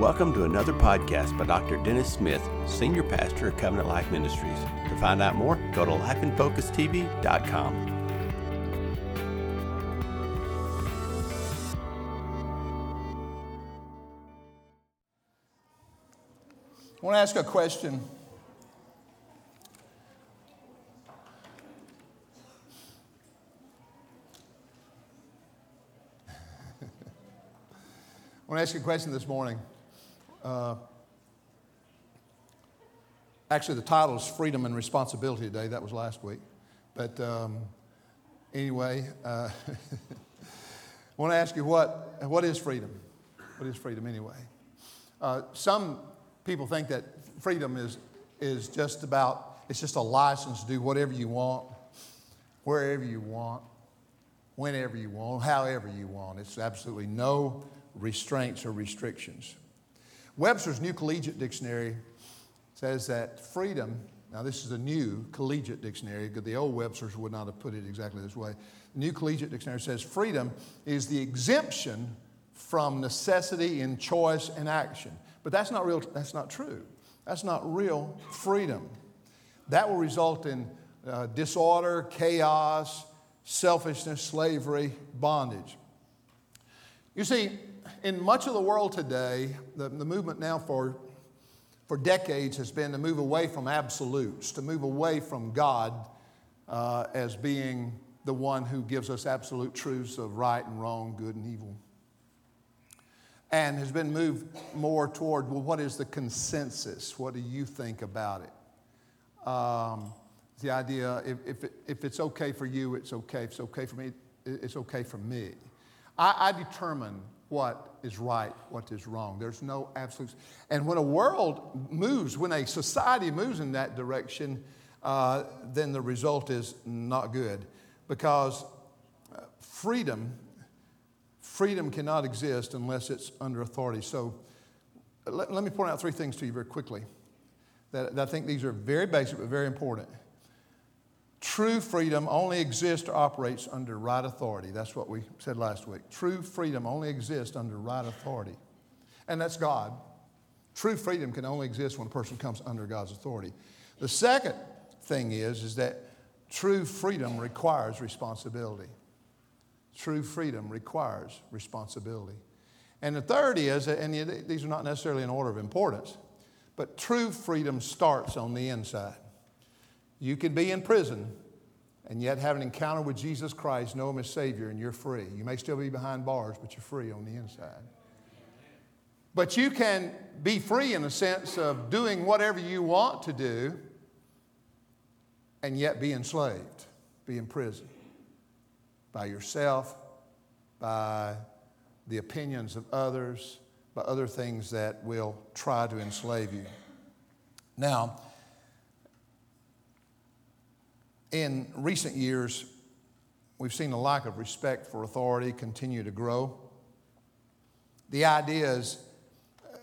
Welcome to another podcast by Dr. Dennis Smith, Senior Pastor of Covenant Life Ministries. To find out more, go to lifeinfocustv.com. I want to ask a question. I want to ask you a question this morning. Uh, actually, the title is Freedom and Responsibility today. That was last week. But um, anyway, uh, I want to ask you what, what is freedom? What is freedom anyway? Uh, some people think that freedom is, is just about, it's just a license to do whatever you want, wherever you want, whenever you want, however you want. It's absolutely no restraints or restrictions. Webster's New Collegiate Dictionary says that freedom, now this is a new collegiate dictionary, because the old Webster's would not have put it exactly this way. The New Collegiate Dictionary says freedom is the exemption from necessity in choice and action. But that's not real, that's not true. That's not real freedom. That will result in uh, disorder, chaos, selfishness, slavery, bondage. You see, in much of the world today, the, the movement now for, for decades has been to move away from absolutes, to move away from God uh, as being the one who gives us absolute truths of right and wrong, good and evil and has been moved more toward well, what is the consensus? What do you think about it? Um, the idea if, if, it, if, it's okay for you, it's okay. If it's okay for me, it's okay for me. I, I determine what is right, what is wrong. There's no absolutes. And when a world moves, when a society moves in that direction, uh, then the result is not good because uh, freedom freedom cannot exist unless it's under authority. So let, let me point out three things to you very quickly that, that I think these are very basic but very important. True freedom only exists or operates under right authority. That's what we said last week. True freedom only exists under right authority. And that's God. True freedom can only exist when a person comes under God's authority. The second thing is, is that true freedom requires responsibility. True freedom requires responsibility. And the third is, and these are not necessarily in order of importance, but true freedom starts on the inside. You can be in prison and yet have an encounter with Jesus Christ, know Him as Savior, and you're free. You may still be behind bars, but you're free on the inside. But you can be free in the sense of doing whatever you want to do and yet be enslaved, be in prison by yourself, by the opinions of others, by other things that will try to enslave you. Now, in recent years, we've seen a lack of respect for authority continue to grow. The idea is,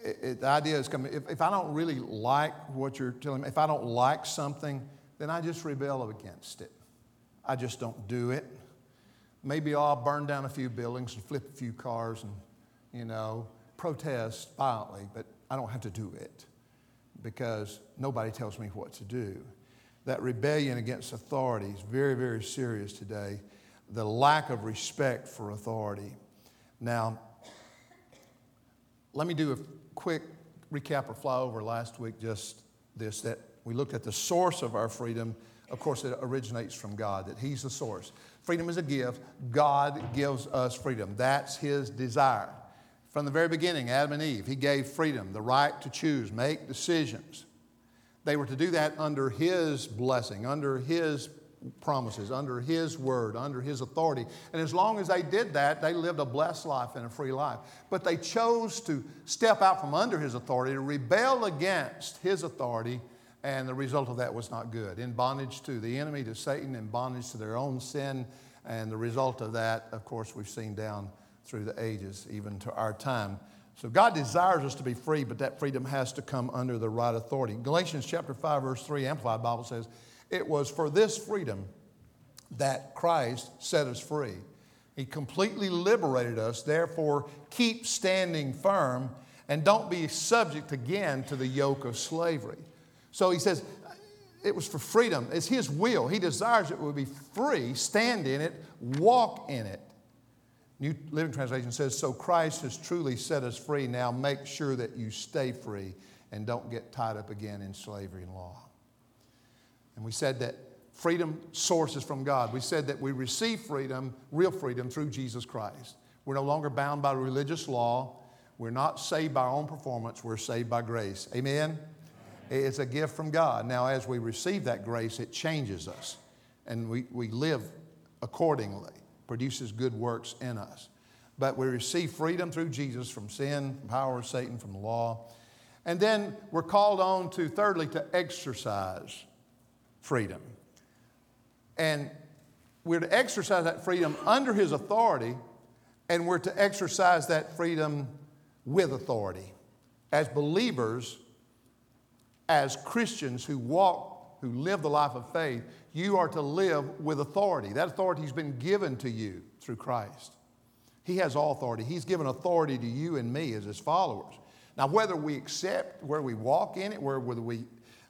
it, the idea is coming, if, if I don't really like what you're telling me, if I don't like something, then I just rebel against it. I just don't do it maybe I'll burn down a few buildings and flip a few cars and, you know, protest violently, but I don't have to do it because nobody tells me what to do. That rebellion against authority is very, very serious today. The lack of respect for authority. Now, let me do a quick recap or flyover last week, just this that we looked at the source of our freedom. Of course, it originates from God, that He's the source. Freedom is a gift. God gives us freedom. That's His desire. From the very beginning, Adam and Eve, He gave freedom, the right to choose, make decisions. They were to do that under His blessing, under His promises, under His word, under His authority. And as long as they did that, they lived a blessed life and a free life. But they chose to step out from under His authority, to rebel against His authority and the result of that was not good. In bondage to the enemy, to Satan, in bondage to their own sin. And the result of that, of course, we've seen down through the ages, even to our time. So God desires us to be free, but that freedom has to come under the right authority. Galatians chapter 5, verse 3, Amplified Bible says, It was for this freedom that Christ set us free. He completely liberated us, therefore, keep standing firm And don't be subject again to the yoke of slavery. So he says, it was for freedom. It's his will. He desires it will be free. Stand in it, walk in it. New Living Translation says, So Christ has truly set us free. Now make sure that you stay free and don't get tied up again in slavery and law. And we said that freedom sources from God. We said that we receive freedom, real freedom, through Jesus Christ. We're no longer bound by religious law. We're not saved by our own performance. We're saved by grace. Amen? It's a gift from God. Now, as we receive that grace, it changes us and we, we live accordingly, produces good works in us. But we receive freedom through Jesus from sin, from power of Satan, from the law. And then we're called on to, thirdly, to exercise freedom. And we're to exercise that freedom under His authority, and we're to exercise that freedom with authority. As believers, as Christians who walk, who live the life of faith, you are to live with authority. That authority has been given to you through Christ. He has all authority. He's given authority to you and me as His followers. Now, whether we accept, where we walk in it, whether we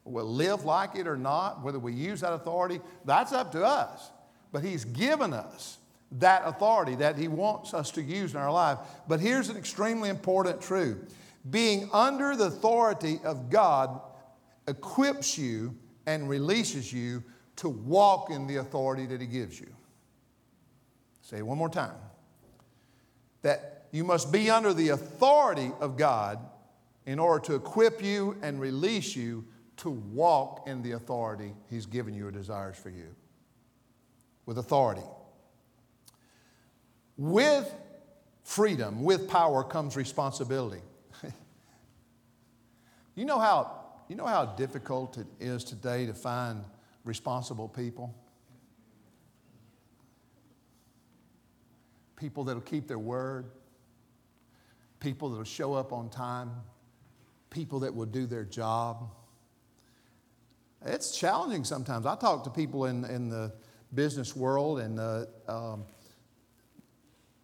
live like it or not, whether we use that authority, that's up to us. But He's given us that authority that He wants us to use in our life. But here's an extremely important truth being under the authority of God equips you and releases you to walk in the authority that He gives you. Say one more time. That you must be under the authority of God in order to equip you and release you to walk in the authority He's given you or desires for you. With authority. With freedom, with power comes responsibility. you know how you know how difficult it is today to find responsible people? People that'll keep their word, people that'll show up on time, people that will do their job. It's challenging sometimes. I talk to people in, in the business world and uh, um,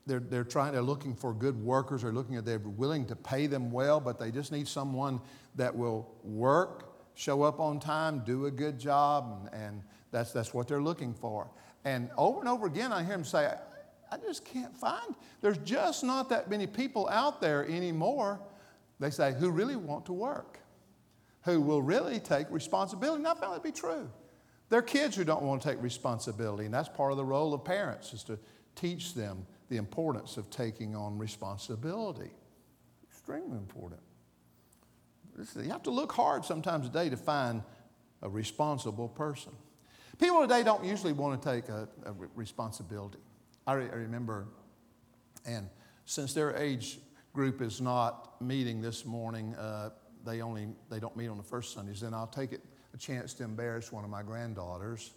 they're, they're trying, they're looking for good workers. They're looking at, they're willing to pay them well, but they just need someone that will work, show up on time, do a good job, and, and that's, that's what they're looking for. And over and over again, I hear them say, I just can't find, there's just not that many people out there anymore, they say, who really want to work, who will really take responsibility. And I found that to be true. There are kids who don't want to take responsibility, and that's part of the role of parents, is to teach them the importance of taking on responsibility. Extremely important. You have to look hard sometimes today to find a responsible person. People today don't usually want to take a, a responsibility. I, re- I remember, and since their age group is not meeting this morning, uh, they only they don't meet on the first Sundays. Then I'll take it a chance to embarrass one of my granddaughters.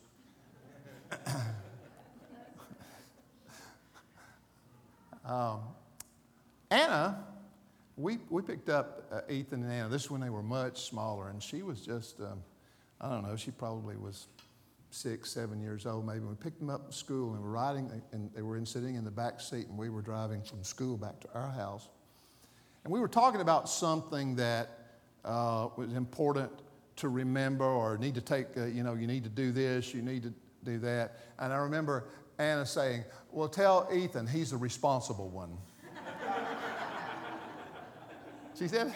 Um, Anna we, we picked up uh, Ethan and Anna. This is when they were much smaller, and she was just, um, I don't know, she probably was six, seven years old maybe. We picked them up from school and we were riding, and they were in, sitting in the back seat, and we were driving from school back to our house. And we were talking about something that uh, was important to remember or need to take, uh, you know, you need to do this, you need to do that. And I remember Anna saying, Well, tell Ethan he's the responsible one. She said,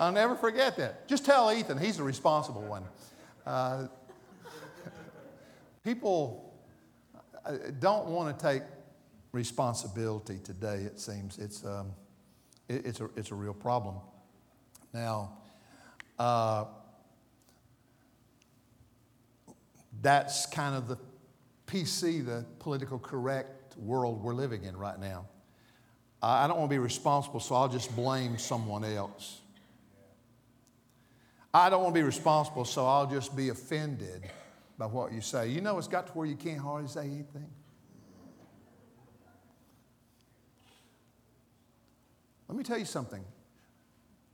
I'll never forget that. Just tell Ethan, he's the responsible one. Uh, people uh, don't want to take responsibility today, it seems. It's, um, it, it's, a, it's a real problem. Now, uh, that's kind of the PC, the political correct world we're living in right now. I don't want to be responsible, so I'll just blame someone else. I don't want to be responsible, so I'll just be offended by what you say. You know, it's got to where you can't hardly say anything. Let me tell you something.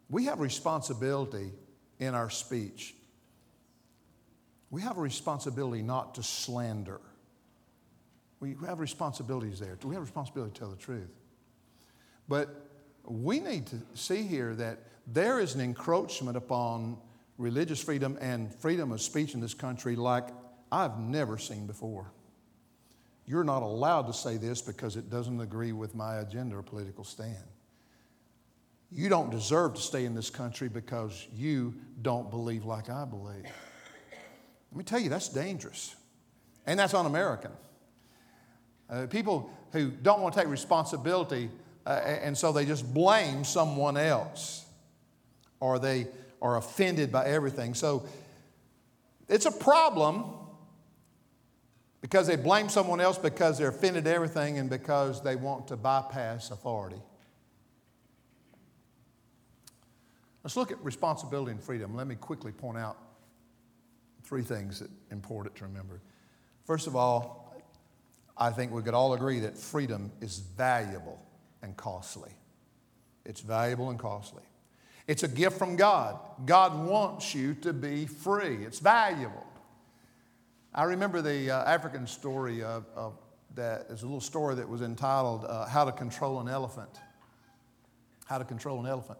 We have responsibility in our speech. We have a responsibility not to slander. We have responsibilities there. We have responsibility to tell the truth. But we need to see here that there is an encroachment upon religious freedom and freedom of speech in this country like I've never seen before. You're not allowed to say this because it doesn't agree with my agenda or political stand. You don't deserve to stay in this country because you don't believe like I believe. Let me tell you, that's dangerous. And that's un American. Uh, people who don't want to take responsibility, uh, and so they just blame someone else, or they are offended by everything. So it's a problem because they blame someone else because they're offended at everything and because they want to bypass authority. Let's look at responsibility and freedom. Let me quickly point out three things that important to remember. First of all, I think we could all agree that freedom is valuable and costly. It's valuable and costly. It's a gift from God. God wants you to be free. It's valuable. I remember the uh, African story of, of that. There's a little story that was entitled uh, How to Control an Elephant. How to Control an Elephant.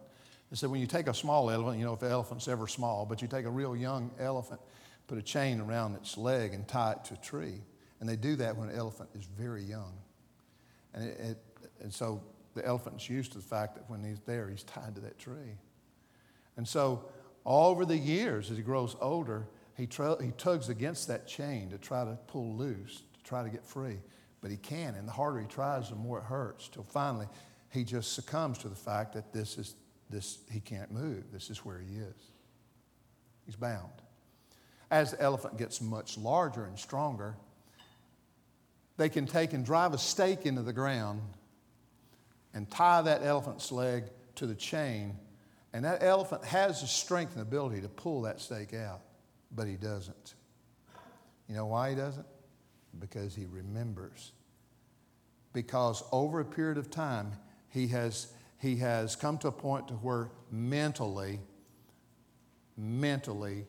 It said when you take a small elephant, you know if the elephant's ever small, but you take a real young elephant, put a chain around its leg and tie it to a tree. And they do that when an elephant is very young. And, it, it, and so the elephant's used to the fact that when he's there, he's tied to that tree. And so all over the years, as he grows older, he, tra- he tugs against that chain to try to pull loose, to try to get free. But he can, and the harder he tries, the more it hurts, till finally he just succumbs to the fact that this is this he can't move. This is where he is. He's bound. As the elephant gets much larger and stronger, they can take and drive a stake into the ground and tie that elephant's leg to the chain, and that elephant has the strength and ability to pull that stake out, but he doesn't. You know why he doesn't? Because he remembers. Because over a period of time, he has he has come to a point to where mentally, mentally,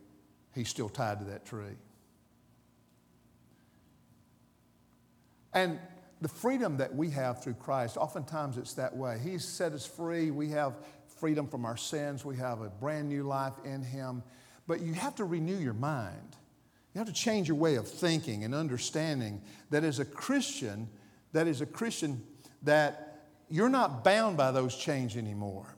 he's still tied to that tree. And the freedom that we have through Christ, oftentimes it's that way. He's set us free. We have freedom from our sins. We have a brand new life in Him. But you have to renew your mind. You have to change your way of thinking and understanding that as a Christian, that is a Christian that you're not bound by those chains anymore.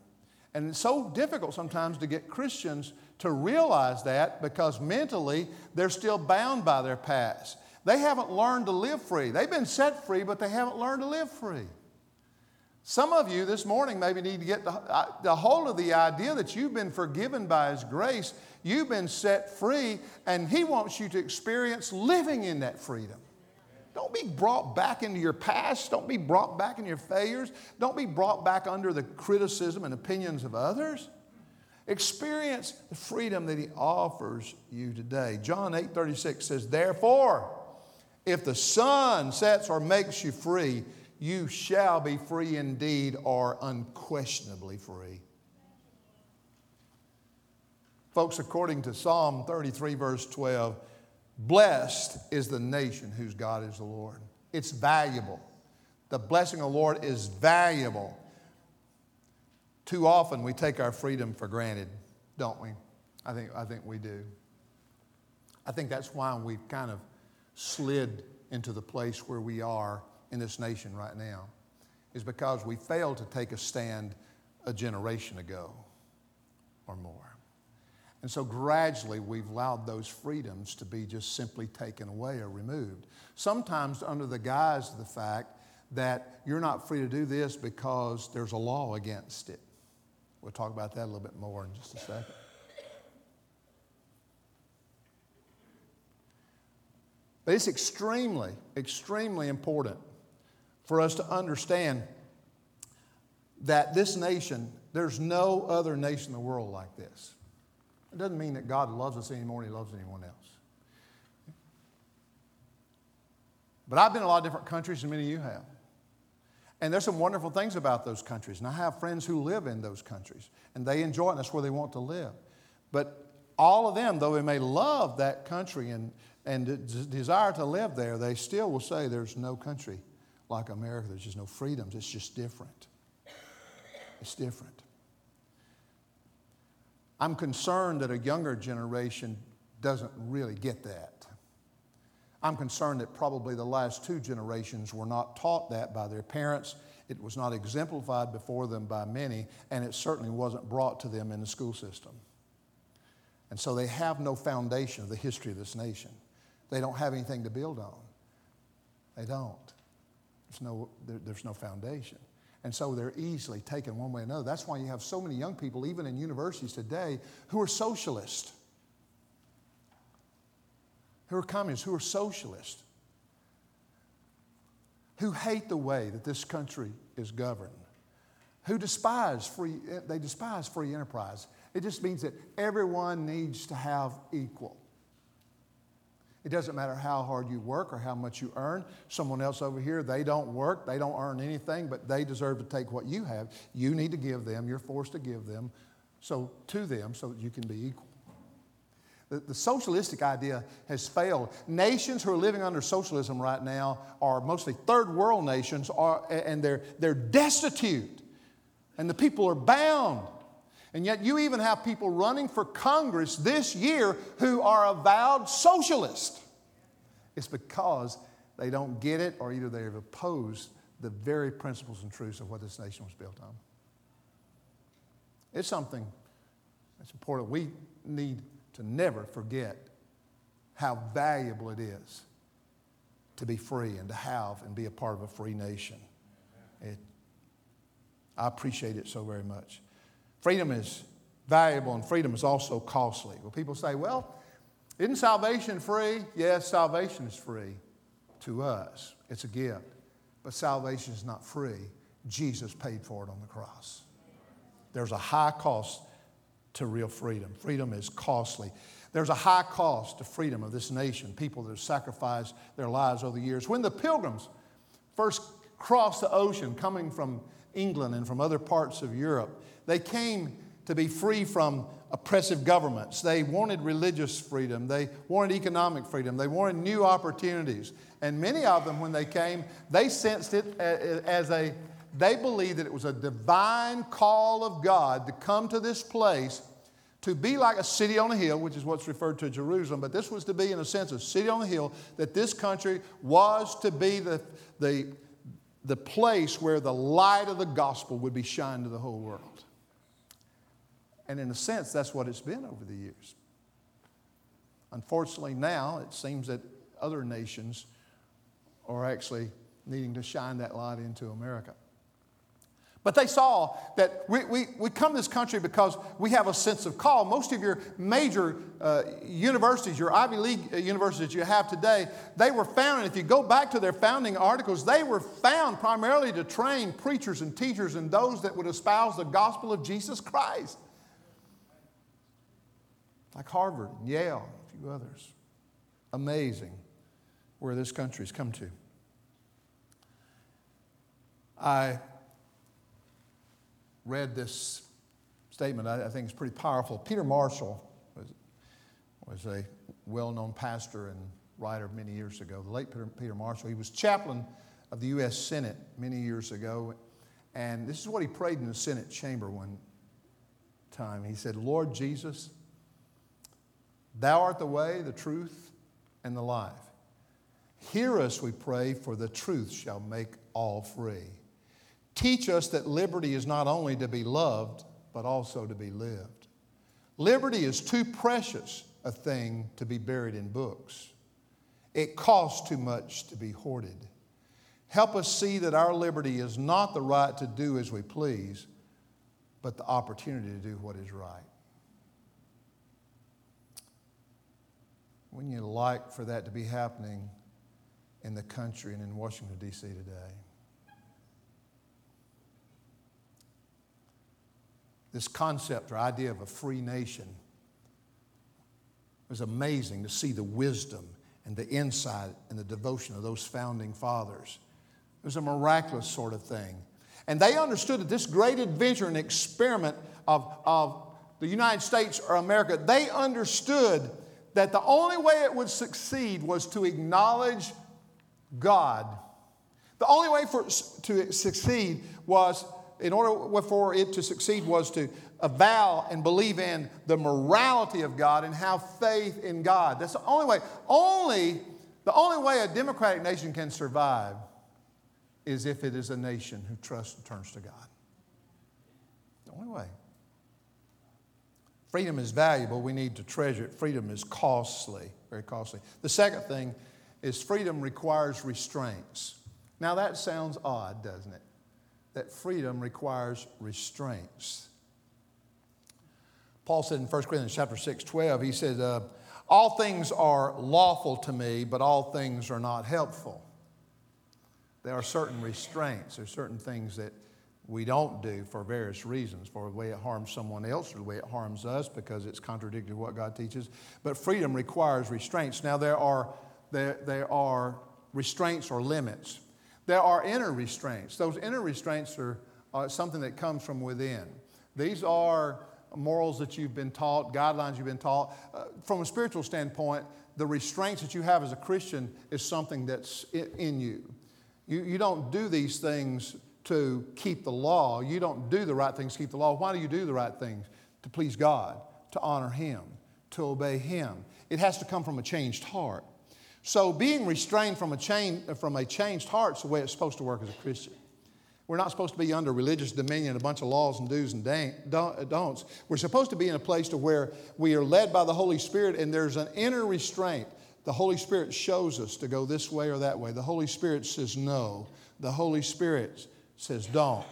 And it's so difficult sometimes to get Christians to realize that because mentally they're still bound by their past. They haven't learned to live free. They've been set free, but they haven't learned to live free. Some of you this morning maybe need to get the, uh, the hold of the idea that you've been forgiven by His grace, you've been set free, and He wants you to experience living in that freedom. Don't be brought back into your past. Don't be brought back in your failures. Don't be brought back under the criticism and opinions of others. Experience the freedom that he offers you today. John 8 36 says, Therefore, if the Son sets or makes you free, you shall be free indeed or unquestionably free. Folks, according to Psalm 33, verse 12, Blessed is the nation whose God is the Lord. It's valuable. The blessing of the Lord is valuable. Too often we take our freedom for granted, don't we? I think, I think we do. I think that's why we've kind of slid into the place where we are in this nation right now, is because we failed to take a stand a generation ago or more. And so gradually we've allowed those freedoms to be just simply taken away or removed. Sometimes under the guise of the fact that you're not free to do this because there's a law against it. We'll talk about that a little bit more in just a second. It's extremely, extremely important for us to understand that this nation, there's no other nation in the world like this. It doesn't mean that God loves us any more than He loves anyone else. But I've been in a lot of different countries than many of you have. And there's some wonderful things about those countries. And I have friends who live in those countries, and they enjoy it, and that's where they want to live. But all of them, though they may love that country and, and the desire to live there, they still will say there's no country like America. There's just no freedoms. It's just different. It's different. I'm concerned that a younger generation doesn't really get that. I'm concerned that probably the last two generations were not taught that by their parents. It was not exemplified before them by many, and it certainly wasn't brought to them in the school system. And so they have no foundation of the history of this nation. They don't have anything to build on. They don't. There's no, there, there's no foundation. And so they're easily taken one way or another. That's why you have so many young people, even in universities today, who are socialists, who are communists, who are socialists, who hate the way that this country is governed, who despise free, they despise free enterprise. It just means that everyone needs to have equal. It doesn't matter how hard you work or how much you earn. Someone else over here, they don't work, they don't earn anything, but they deserve to take what you have. You need to give them, you're forced to give them so to them so that you can be equal. The, the socialistic idea has failed. Nations who are living under socialism right now are mostly third world nations, are, and they're, they're destitute, and the people are bound. And yet, you even have people running for Congress this year who are avowed socialists. It's because they don't get it, or either they have opposed the very principles and truths of what this nation was built on. It's something that's important. We need to never forget how valuable it is to be free and to have and be a part of a free nation. It, I appreciate it so very much. Freedom is valuable and freedom is also costly. Well, people say, well, isn't salvation free? Yes, salvation is free to us, it's a gift. But salvation is not free. Jesus paid for it on the cross. There's a high cost to real freedom. Freedom is costly. There's a high cost to freedom of this nation, people that have sacrificed their lives over the years. When the pilgrims first crossed the ocean coming from England and from other parts of Europe, they came to be free from oppressive governments. They wanted religious freedom. They wanted economic freedom. They wanted new opportunities. And many of them, when they came, they sensed it as a, they believed that it was a divine call of God to come to this place to be like a city on a hill, which is what's referred to Jerusalem, but this was to be, in a sense, a city on a hill, that this country was to be the, the, the place where the light of the gospel would be shined to the whole world. And in a sense, that's what it's been over the years. Unfortunately, now it seems that other nations are actually needing to shine that light into America. But they saw that we, we, we come to this country because we have a sense of call. Most of your major uh, universities, your Ivy League uh, universities you have today, they were founded, if you go back to their founding articles, they were found primarily to train preachers and teachers and those that would espouse the gospel of Jesus Christ like Harvard, Yale, a few others. Amazing where this country's come to. I read this statement, I, I think it's pretty powerful. Peter Marshall was, was a well known pastor and writer many years ago, the late Peter, Peter Marshall. He was chaplain of the U.S. Senate many years ago. And this is what he prayed in the Senate chamber one time. He said, Lord Jesus, Thou art the way, the truth, and the life. Hear us, we pray, for the truth shall make all free. Teach us that liberty is not only to be loved, but also to be lived. Liberty is too precious a thing to be buried in books. It costs too much to be hoarded. Help us see that our liberty is not the right to do as we please, but the opportunity to do what is right. Wouldn't you like for that to be happening in the country and in Washington, D.C. today? This concept or idea of a free nation It was amazing to see the wisdom and the insight and the devotion of those founding fathers. It was a miraculous sort of thing. And they understood that this great adventure and experiment of, of the United States or America, they understood that the only way it would succeed was to acknowledge God. The only way for to succeed was in order for it to succeed was to avow and believe in the morality of God and have faith in God. That's the only way. Only the only way a democratic nation can survive is if it is a nation who trusts and turns to God. The only way. Freedom is valuable. We need to treasure it. Freedom is costly, very costly. The second thing is freedom requires restraints. Now that sounds odd, doesn't it? That freedom requires restraints. Paul said in 1 Corinthians chapter 6, 12, he said, uh, All things are lawful to me, but all things are not helpful. There are certain restraints, there are certain things that we don't do for various reasons, for the way it harms someone else or the way it harms us because it's contradictory to what God teaches. But freedom requires restraints. Now, there are, there, there are restraints or limits. There are inner restraints. Those inner restraints are uh, something that comes from within. These are morals that you've been taught, guidelines you've been taught. Uh, from a spiritual standpoint, the restraints that you have as a Christian is something that's in you. You, you don't do these things to keep the law. You don't do the right things to keep the law. Why do you do the right things? To please God, to honor Him, to obey Him. It has to come from a changed heart. So being restrained from a, chain, from a changed heart is the way it's supposed to work as a Christian. We're not supposed to be under religious dominion, a bunch of laws and do's and uh, don'ts. We're supposed to be in a place to where we are led by the Holy Spirit and there's an inner restraint. The Holy Spirit shows us to go this way or that way. The Holy Spirit says no. The Holy Spirit says don't.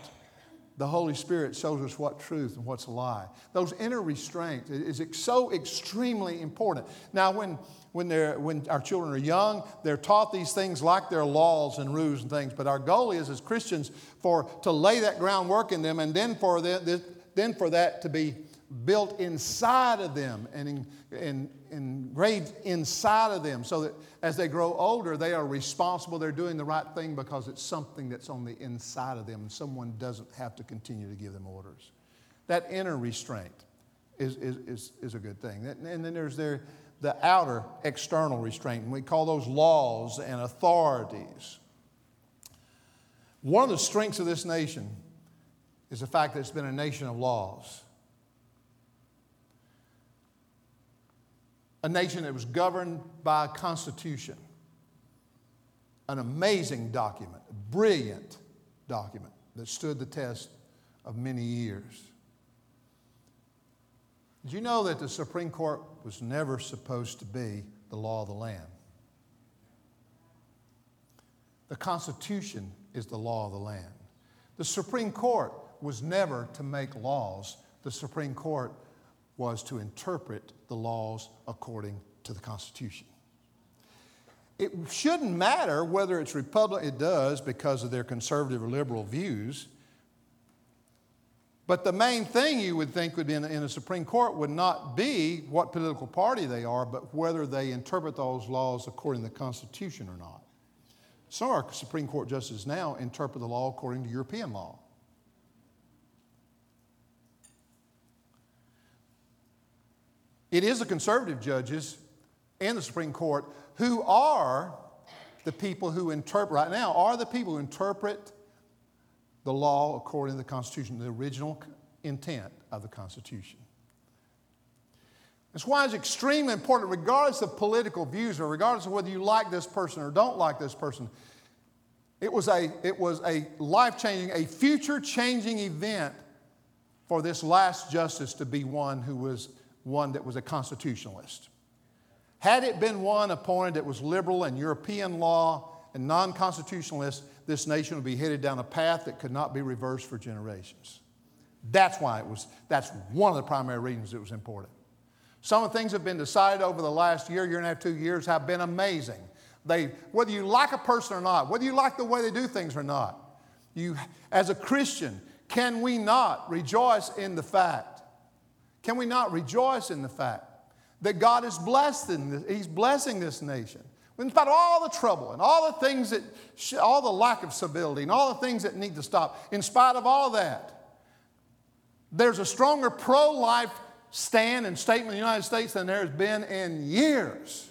The Holy Spirit shows us what truth and what's a lie. Those inner restraints is so extremely important. Now, when when, they're, when our children are young, they're taught these things like their laws and rules and things. But our goal is, as Christians, for to lay that groundwork in them, and then for, the, then for that to be built inside of them and in, in, engraved inside of them, so that as they grow older, they are responsible. They're doing the right thing because it's something that's on the inside of them, and someone doesn't have to continue to give them orders. That inner restraint is, is, is, is a good thing. And then there's their the outer external restraint. And we call those laws and authorities. One of the strengths of this nation is the fact that it's been a nation of laws. A nation that was governed by a constitution. An amazing document, a brilliant document that stood the test of many years. Did you know that the Supreme Court was never supposed to be the law of the land? The Constitution is the law of the land. The Supreme Court was never to make laws, the Supreme Court was to interpret the laws according to the Constitution. It shouldn't matter whether it's Republican, it does because of their conservative or liberal views. But the main thing you would think would be in, in the Supreme Court would not be what political party they are, but whether they interpret those laws according to the Constitution or not. Some of our Supreme Court justices now interpret the law according to European law. It is the conservative judges in the Supreme Court who are the people who interpret, right now, are the people who interpret the law according to the Constitution, the original intent of the Constitution. That's why it's extremely important, regardless of political views or regardless of whether you like this person or don't like this person. It was a, it was a life changing, a future changing event for this last justice to be one who was one that was a constitutionalist. Had it been one appointed that was liberal and European law and non constitutionalist, this nation would be headed down a path that could not be reversed for generations. That's why it was, that's one of the primary reasons it was important. Some of the things that have been decided over the last year, year and a half, two years have been amazing. They, whether you like a person or not, whether you like the way they do things or not, you, as a Christian, can we not rejoice in the fact? Can we not rejoice in the fact that God is blessed in this, He's blessing this nation? in spite of all the trouble and all the things that, all the lack of civility and all the things that need to stop, in spite of all that, there's a stronger pro life stand and statement in the United States than there has been in years.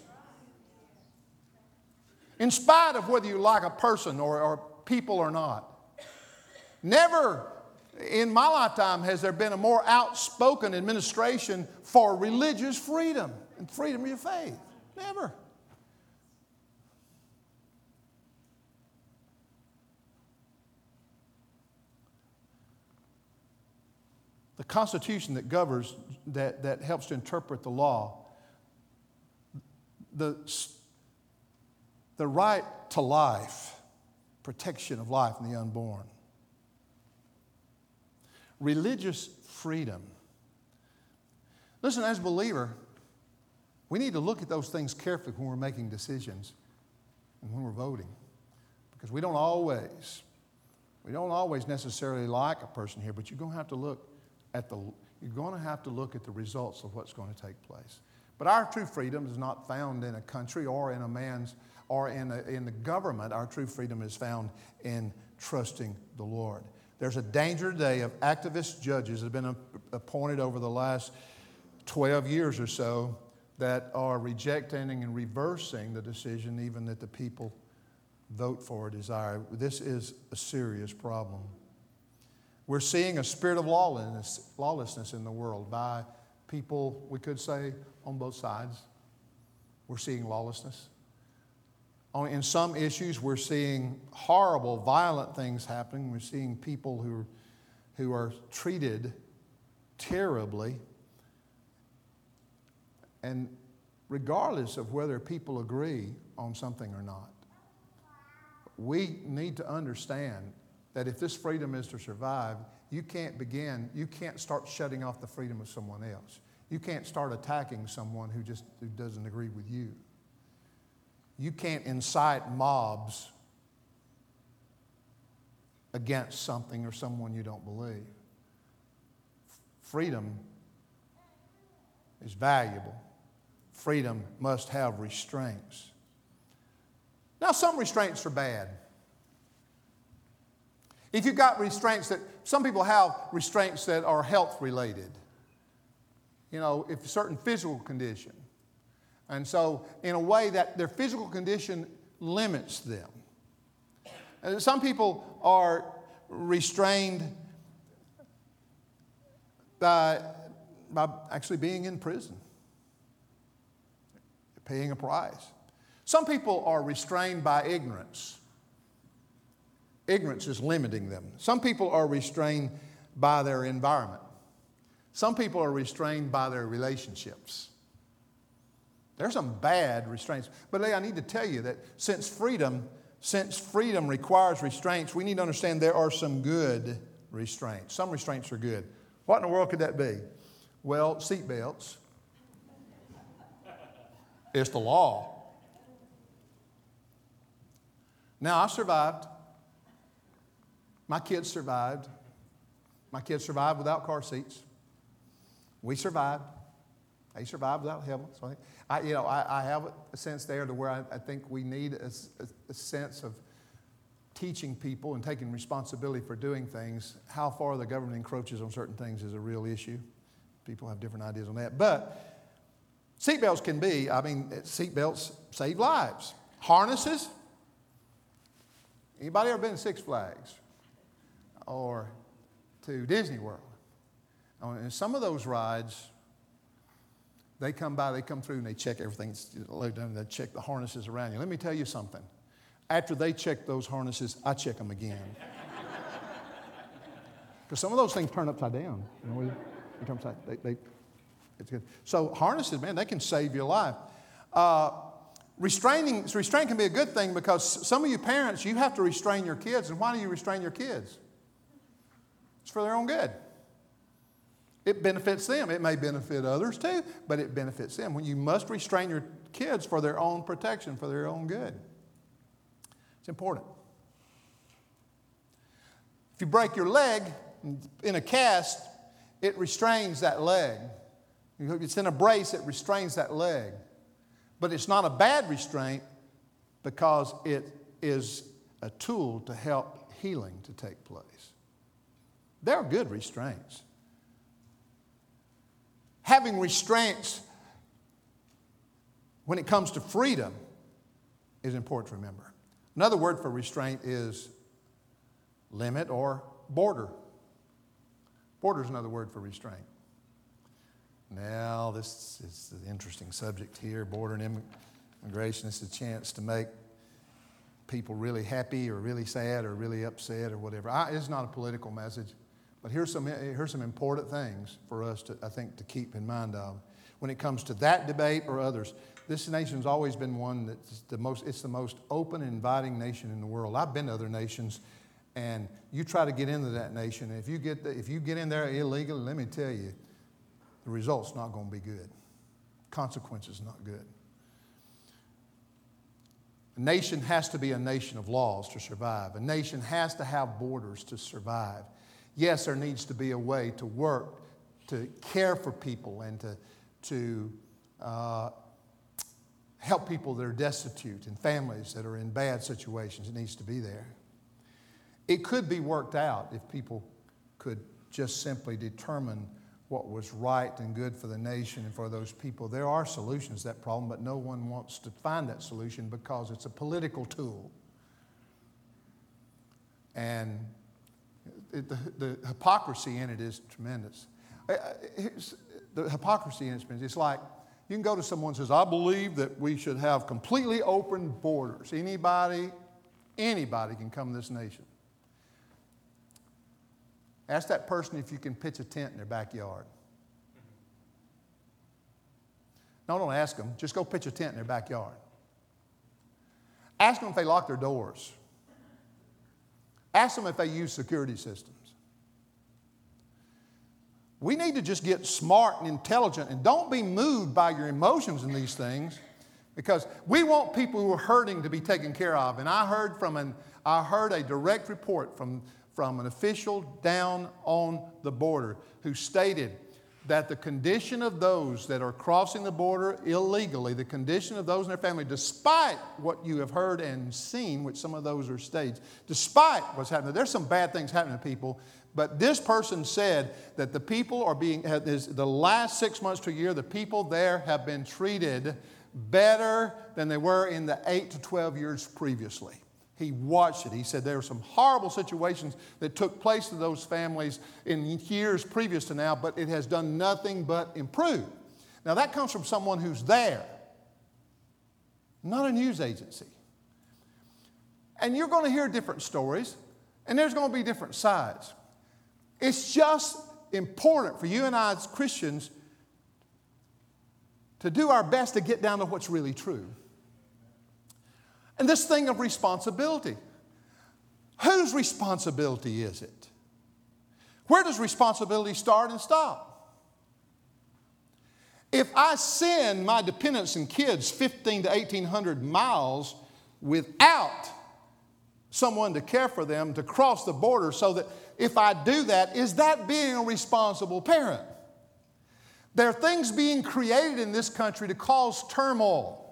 In spite of whether you like a person or, or people or not. Never, in my lifetime, has there been a more outspoken administration for religious freedom and freedom of your faith? Never. The Constitution that governs, that, that helps to interpret the law, the, the right to life, protection of life and the unborn religious freedom. Listen, as a believer, we need to look at those things carefully when we're making decisions and when we're voting. Because we don't always, we don't always necessarily like a person here, but you're going to have to look at the, you're going to have to look at the results of what's going to take place. But our true freedom is not found in a country or in a man's or in, a, in the government. Our true freedom is found in trusting the Lord. There's a danger today of activist judges that have been appointed over the last 12 years or so that are rejecting and reversing the decision even that the people vote for or desire. This is a serious problem. We're seeing a spirit of lawlessness, lawlessness in the world by people, we could say, on both sides. We're seeing lawlessness Oh, in some issues, we're seeing horrible, violent things happening. We're seeing people who, who are treated terribly. And regardless of whether people agree on something or not, we need to understand that if this freedom is to survive, you can't begin, you can't start shutting off the freedom of someone else. You can't start attacking someone who just who doesn't agree with you. You can't incite mobs against something or someone you don't believe. Freedom is valuable. Freedom must have restraints. Now, some restraints are bad. If you've got restraints that, some people have restraints that are health related. You know, if a certain physical condition, and so, in a way, that their physical condition limits them. Some people are restrained by, by actually being in prison, paying a price. Some people are restrained by ignorance. Ignorance is limiting them. Some people are restrained by their environment. Some people are restrained by their relationships. There's some bad restraints. But I need to tell you that since freedom, since freedom requires restraints, we need to understand there are some good restraints. Some restraints are good. What in the world could that be? Well, seatbelts. It's the law. Now, I survived. My kids survived. My kids survived without car seats. We survived. They survived without helmets. So I, you know, I, I have a sense there to where I, I think we need a, a, a, sense of teaching people and taking responsibility for doing things. How far the government encroaches on certain things is a real issue. People have different ideas on that. But seatbelts can be, I mean, seatbelts save lives. Harnesses. Anybody ever been to Six Flags or to Disney World? And some of those rides, they come by, they come through, and they check everything. They check the harnesses around you. Let me tell you something. After they check those harnesses, I check them again. Because some of those things turn upside down. You know, turn upside, they, they, it's good. So harnesses, man, they can save your life. Uh, restraining, restraint can be a good thing because some of you parents, you have to restrain your kids. And why do you restrain your kids? It's for their own good. It benefits them. It may benefit others too, but it benefits them. When you must restrain your kids for their own protection, for their own good. It's important. If you break your leg in a cast, it restrains that leg. If it's in a brace, it restrains that leg. But it's not a bad restraint because it is a tool to help healing to take place. There are good restraints having restraints when it comes to freedom is important to remember. Another word for restraint is limit or border. Border is another word for restraint. Now, this is an interesting subject here border and immigration. It's a chance to make people really happy or really sad or really upset or whatever. I, it's not a political message, but here's some, here's some important things for us to, I think, to keep in mind of when it comes to that debate or others. This nation's always been one that's the most, it's the most open and inviting nation in the world. I've been to other nations and you try to get into that nation. If you get, the, if you get in there illegally, let me tell you, the result's not going to be good. Consequences not good. A nation has to be a nation of laws to survive. A nation has to have borders to survive. Yes, there needs to be a way to work, to care for people, and to, to uh, help people that are destitute and families that are in bad situations. It needs to be there. It could be worked out if people could just simply determine what was right and good for the nation and for those people. There are solutions to that problem, but no one wants to find that solution because it's a political tool. And it, the, the, hypocrisy in it is tremendous. Uh, the hypocrisy in it is like you can go to someone and says, I believe that we should have completely open borders. Anybody, anybody can come to this nation. Ask that person if you can pitch a tent in their backyard. No, don't ask them. Just go pitch a tent in their backyard. Ask them if they lock their doors. Ask them if they use security systems. We need to just get smart and intelligent and don't be moved by your emotions in these things because we want people who are hurting to be taken care of. And I heard from an I heard a direct report from from an official down on the border who stated that the condition of those that are crossing the border illegally, the condition of those in their family, despite what you have heard and seen, which some of those are staged, despite what's happening, there's some bad things happening to people. But this person said that the people are being, the last six months to a year, the people there have been treated better than they were in the eight to 12 years previously. He watched it. He said there were some horrible situations that took place to those families in years previous to now, but it has done nothing but improve. Now, that comes from someone who's there, not a news agency. And you're going to hear different stories, and there's going to be different sides. It's just important for you and I as Christians to do our best to get down to what's really true. And this thing of responsibility. Whose responsibility is it? Where does responsibility start and stop? If I send my dependents and kids 15 to 1800 miles without someone to care for them to cross the border so that if I do that, is that being a responsible parent? There are things being created in this country to cause turmoil.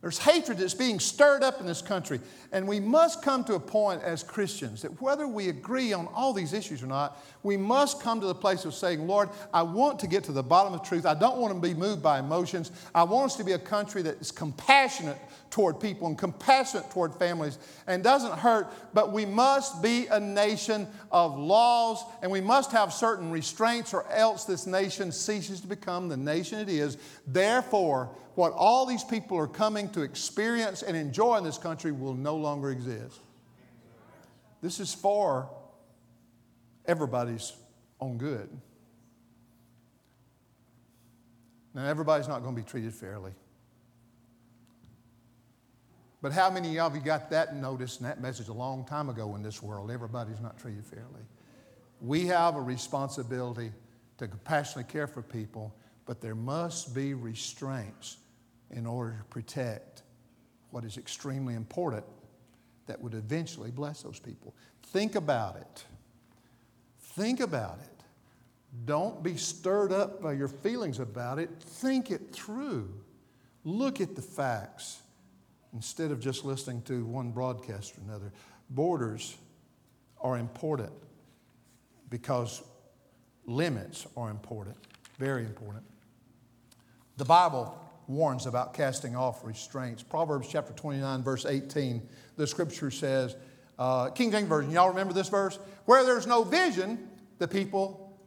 There's hatred that's being stirred up in this country. And we must come to a point as Christians that whether we agree on all these issues or not, we must come to the place of saying, Lord, I want to get to the bottom of truth. I don't want to be moved by emotions. I want us to be a country that is compassionate toward people and compassionate toward families and doesn't hurt, but we must be a nation of laws and we must have certain restraints or else this nation ceases to become the nation it is. Therefore, what all these people are coming to experience and enjoy in this country will no longer exist. This is for everybody's own good. Now, everybody's not going to be treated fairly. But how many of you got that notice and that message a long time ago in this world? Everybody's not treated fairly. We have a responsibility to compassionately care for people, but there must be restraints in order to protect what is extremely important that would eventually bless those people. Think about it. Think about it. Don't be stirred up by your feelings about it. Think it through. Look at the facts instead of just listening to one broadcast or another. Borders are important because limits are important, very important. The Bible warns about casting off restraints. Proverbs chapter 29, verse 18, the scripture says, uh, King James Version, y'all remember this verse? Where there's no vision, the people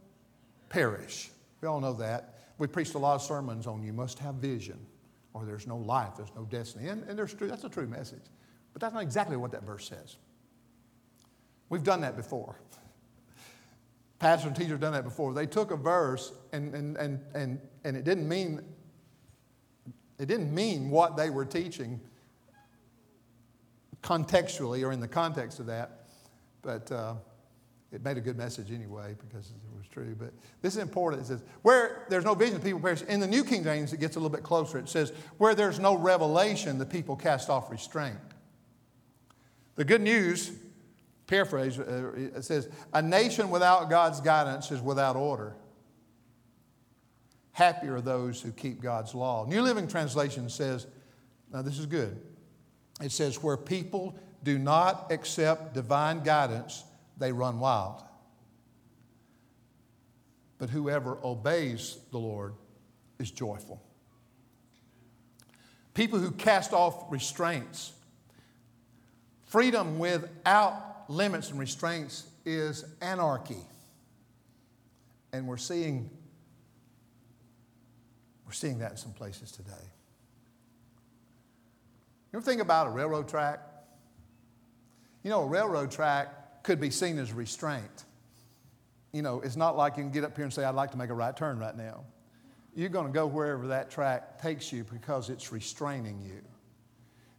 perish. We all know that. We preached a lot of sermons on you must have vision or there's no life, there's no destiny. And, and there's true, that's a true message. But that's not exactly what that verse says. We've done that before. Pastor and teacher have done that before. They took a verse and, and, and, and, and it didn't mean it didn't mean what they were teaching contextually or in the context of that, but uh, it made a good message anyway because true. But this is important. It says, where there's no vision, people perish. In the New King James, it gets a little bit closer. It says, where there's no revelation, the people cast off restraint. The good news, paraphrase, uh, it says, a nation without God's guidance is without order. Happy are those who keep God's law. New Living Translation says, now this is good. It says, where people do not accept divine guidance, they run wild. But whoever obeys the Lord is joyful. People who cast off restraints. Freedom without limits and restraints is anarchy. And we're seeing, we're seeing that in some places today. You ever think about a railroad track? You know, a railroad track could be seen as restraint. You know, it's not like you can get up here and say, I'd like to make a right turn right now. You're going to go wherever that track takes you because it's restraining you.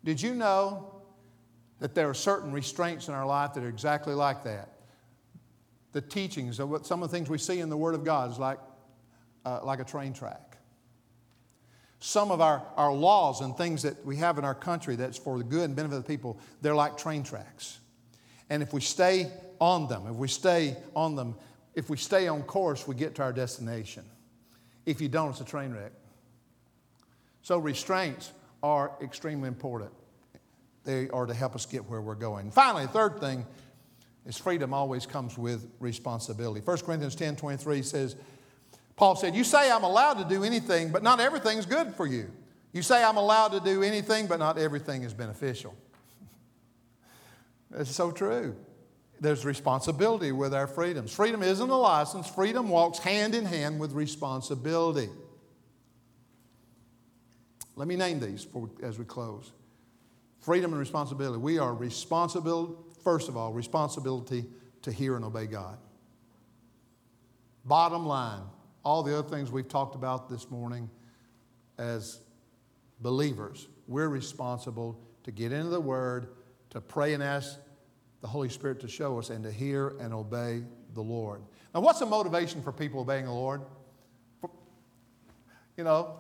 Did you know that there are certain restraints in our life that are exactly like that? The teachings of what some of the things we see in the Word of God is like, uh, like a train track some of our, our laws and things that we have in our country that's for the good and benefit of the people, they're like train tracks. And if we stay on them, if we stay on them, if we stay on course, we get to our destination. If you don't, it's a train wreck. So restraints are extremely important. They are to help us get where we're going. Finally, third thing is freedom always comes with responsibility. 1 Corinthians 10 23 says, Paul said, You say I'm allowed to do anything, but not everything's good for you. You say I'm allowed to do anything, but not everything is beneficial. That's so true. There's responsibility with our freedoms. Freedom isn't a license, freedom walks hand in hand with responsibility. Let me name these for, as we close freedom and responsibility. We are responsible, first of all, responsibility to hear and obey God. Bottom line, all the other things we've talked about this morning as believers, we're responsible to get into the Word, to pray and ask the Holy Spirit to show us, and to hear and obey the Lord. Now, what's the motivation for people obeying the Lord? For, you know,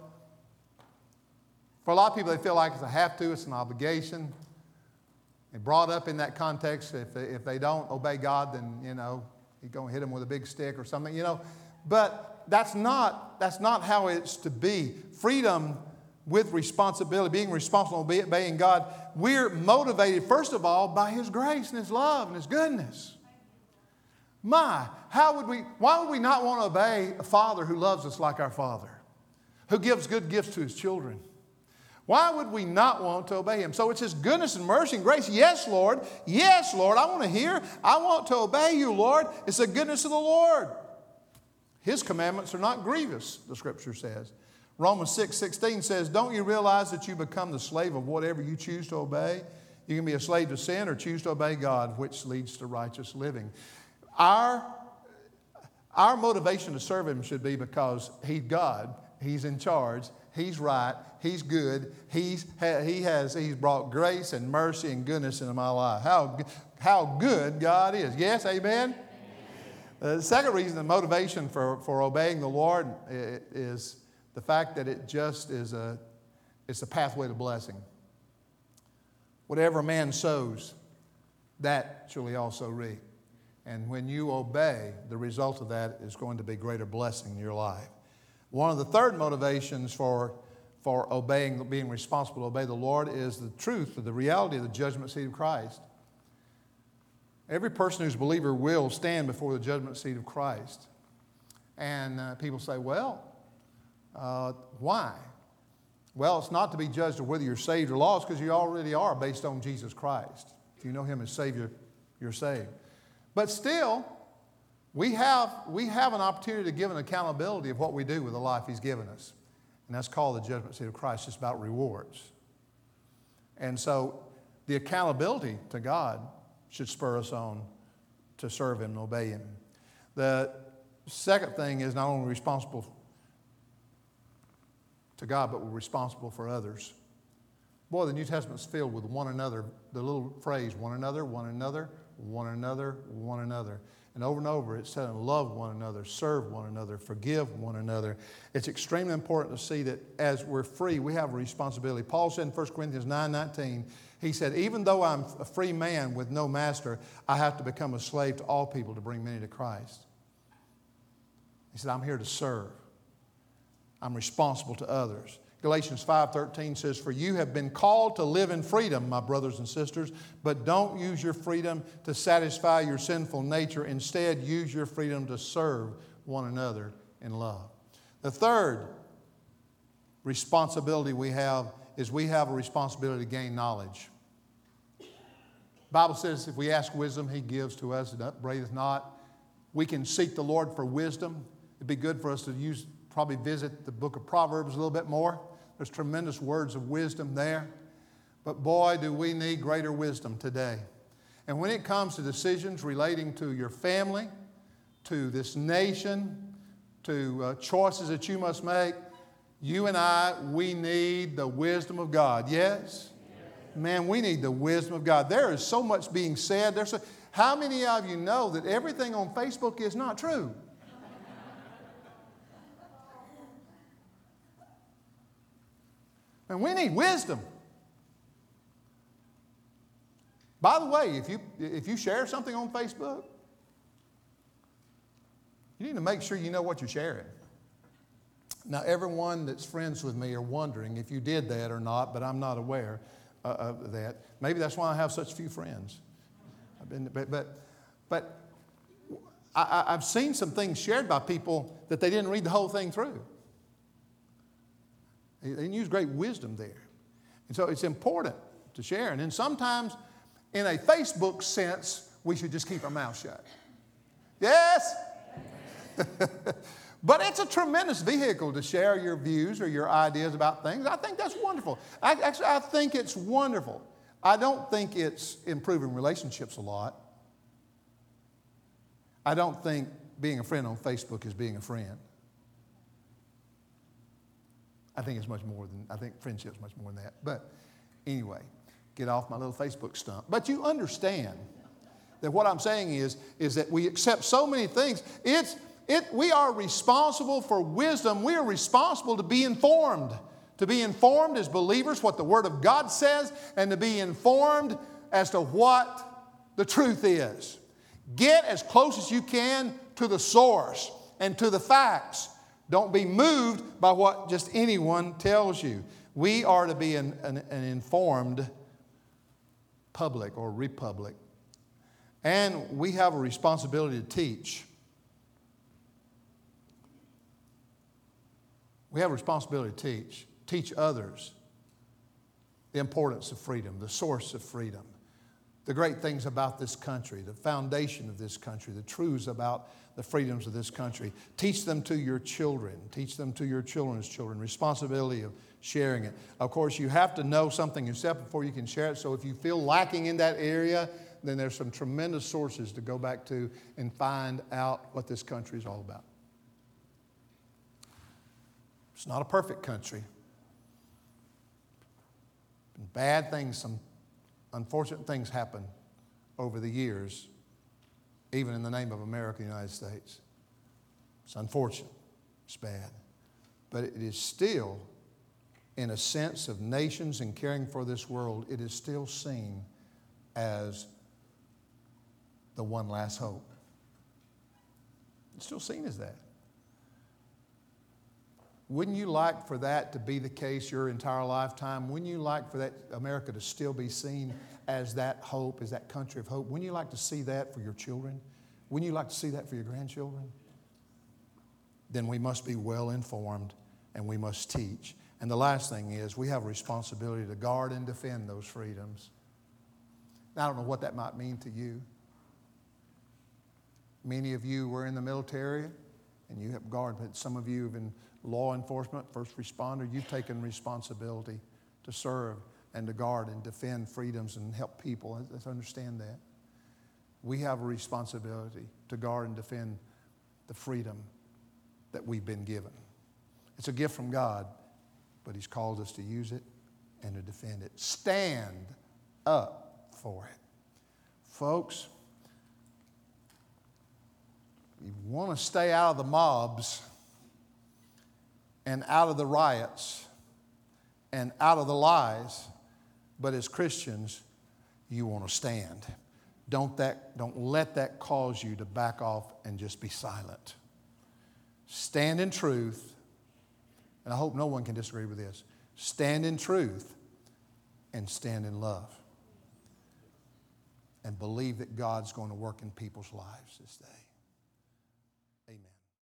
for a lot of people, they feel like it's a have to, it's an obligation. And brought up in that context, if they, if they don't obey God, then, you know, you're going to hit them with a big stick or something, you know. But that's not, that's not how it's to be. Freedom with responsibility, being responsible, obeying God, we're motivated, first of all, by His grace and His love and His goodness. My, how would we, why would we not want to obey a Father who loves us like our Father, who gives good gifts to His children? Why would we not want to obey Him? So it's His goodness and mercy and grace. Yes, Lord. Yes, Lord. I want to hear. I want to obey you, Lord. It's the goodness of the Lord. His commandments are not grievous, the scripture says. Romans 6 16 says, Don't you realize that you become the slave of whatever you choose to obey? You can be a slave to sin or choose to obey God, which leads to righteous living. Our, our motivation to serve Him should be because He's God, He's in charge, He's right, He's good, He's, he has, He's brought grace and mercy and goodness into my life. How, how good God is. Yes, amen? Uh, the second reason, the motivation for, for obeying the Lord is the fact that it just is a, it's a pathway to blessing. Whatever a man sows, that shall he also reap. And when you obey, the result of that is going to be greater blessing in your life. One of the third motivations for, for obeying, being responsible to obey the Lord is the truth of the reality of the judgment seat of Christ. Every person who's a believer will stand before the judgment seat of Christ. And uh, people say, well, uh, why? Well, it's not to be judged of whether you're saved or lost because you already are based on Jesus Christ. If you know Him as Savior, you're saved. But still, we have, we have an opportunity to give an accountability of what we do with the life He's given us. And that's called the judgment seat of Christ. It's about rewards. And so the accountability to God should spur us on to serve Him and obey Him. The second thing is not only responsible to God, but we're responsible for others. Boy, the New Testament's filled with one another, the little phrase, one another, one another, one another, one another. And over and over, it's saying, love one another, serve one another, forgive one another. It's extremely important to see that as we're free, we have a responsibility. Paul said in 1 Corinthians 9 19, he said, Even though I'm a free man with no master, I have to become a slave to all people to bring many to Christ. He said, I'm here to serve. I'm responsible to others. Galatians 5:13 says, "For you have been called to live in freedom, my brothers and sisters, but don't use your freedom to satisfy your sinful nature. Instead, use your freedom to serve one another in love." The third responsibility we have is we have a responsibility to gain knowledge. Bible says if we ask wisdom, he gives to us, and upbraideth not. We can seek the Lord for wisdom. It'd be good for us to use probably visit the book of Proverbs a little bit more. There's tremendous words of wisdom there. But boy, do we need greater wisdom today. And when it comes to decisions relating to your family, to this nation, to uh, choices that you must make, you and I, we need the wisdom of God. Yes? Man, we need the wisdom of God. There is so much being said. There's how many of you know that everything on Facebook is not true? And we need wisdom. By the way, if you, if you share something on Facebook, you need to make sure you know what you're sharing. Now, everyone that's friends with me are wondering if you did that or not, but I'm not aware uh, of that. Maybe that's why I have such few friends. I've been, but, but, but I, I've seen some things shared by people that they didn't read the whole thing through. They use great wisdom there. And so it's important to share. And then sometimes, in a Facebook sense, we should just keep our mouth shut. Yes? but it's a tremendous vehicle to share your views or your ideas about things. I think that's wonderful. I, actually, I think it's wonderful. I don't think it's improving relationships a lot. I don't think being a friend on Facebook is being a friend. I think it's much more than, I think friendship's much more than that. But anyway, get off my little Facebook stump. But you understand that what I'm saying is, is that we accept so many things. It's, it, we are responsible for wisdom. We are responsible to be informed. To be informed as believers, what the Word of God says, and to be informed as to what the truth is. Get as close as you can to the source and to the facts don't be moved by what just anyone tells you. We are to be an, an, an informed public or republic. And we have a responsibility to teach. We have a responsibility to teach, teach others the importance of freedom, the source of freedom, the great things about this country, the foundation of this country, the truths about the freedoms of this country. Teach them to your children. Teach them to your children's children. Responsibility of sharing it. Of course, you have to know something yourself before you can share it. So if you feel lacking in that area, then there's some tremendous sources to go back to and find out what this country is all about. It's not a perfect country. Bad things, some unfortunate things happen over the years even in the name of America, the United States. It's unfortunate, it's bad. But it is still, in a sense of nations and caring for this world, it is still seen as the one last hope. It's still seen as that. Wouldn't you like for that to be the case your entire lifetime? Wouldn't you like for that America to still be seen as that hope, as that country of hope? Wouldn't you like to see that for your children? Wouldn't you like to see that for your grandchildren? Then we must be well informed and we must teach. And the last thing is, we have a responsibility to guard and defend those freedoms. Now, I don't know what that might mean to you. Many of you were in the military and you have guarded, but some of you have been law enforcement, first responder. You've taken responsibility to serve and to guard and defend freedoms and help people. Let's understand that. We have a responsibility to guard and defend the freedom that we've been given. It's a gift from God, but He's called us to use it and to defend it. Stand up for it. Folks, you want to stay out of the mobs and out of the riots and out of the lies, but as Christians, you want to stand. Don't, that, don't let that cause you to back off and just be silent. Stand in truth, and I hope no one can disagree with this. Stand in truth and stand in love. And believe that God's going to work in people's lives this day.